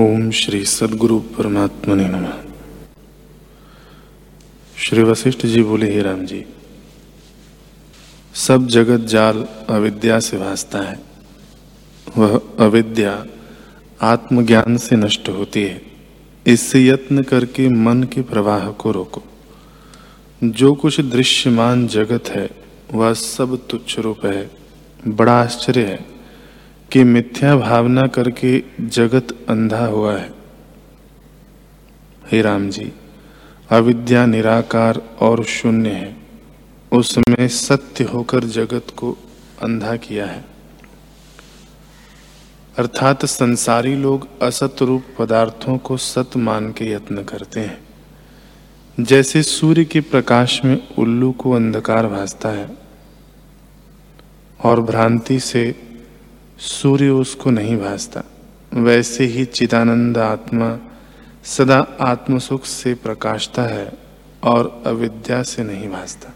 ओम श्री सदगुरु परमात्मा ने नम। श्री वशिष्ठ जी बोले, हे राम जी, सब जगत जाल अविद्या से भासता है। वह अविद्या आत्मज्ञान से नष्ट होती है। इससे यत्न करके मन के प्रवाह को रोको। जो कुछ दृश्यमान जगत है, वह सब तुच्छ रूप है, बड़ा आश्चर्य है। कि मिथ्या भावना करके जगत अंधा हुआ है। हे राम जी अविद्या निराकार और शून्य है। उसमें सत्य होकर जगत को अंधा किया है। अर्थात संसारी लोग असत रूप पदार्थों को सत मान के यत्न करते हैं। जैसे सूर्य के प्रकाश में उल्लू को अंधकार भासता है। और भ्रांति से सूर्य उसको नहीं भासता। वैसे ही चिदानंद आत्मा सदा आत्मसुख से प्रकाशता है और अविद्या से नहीं भासता।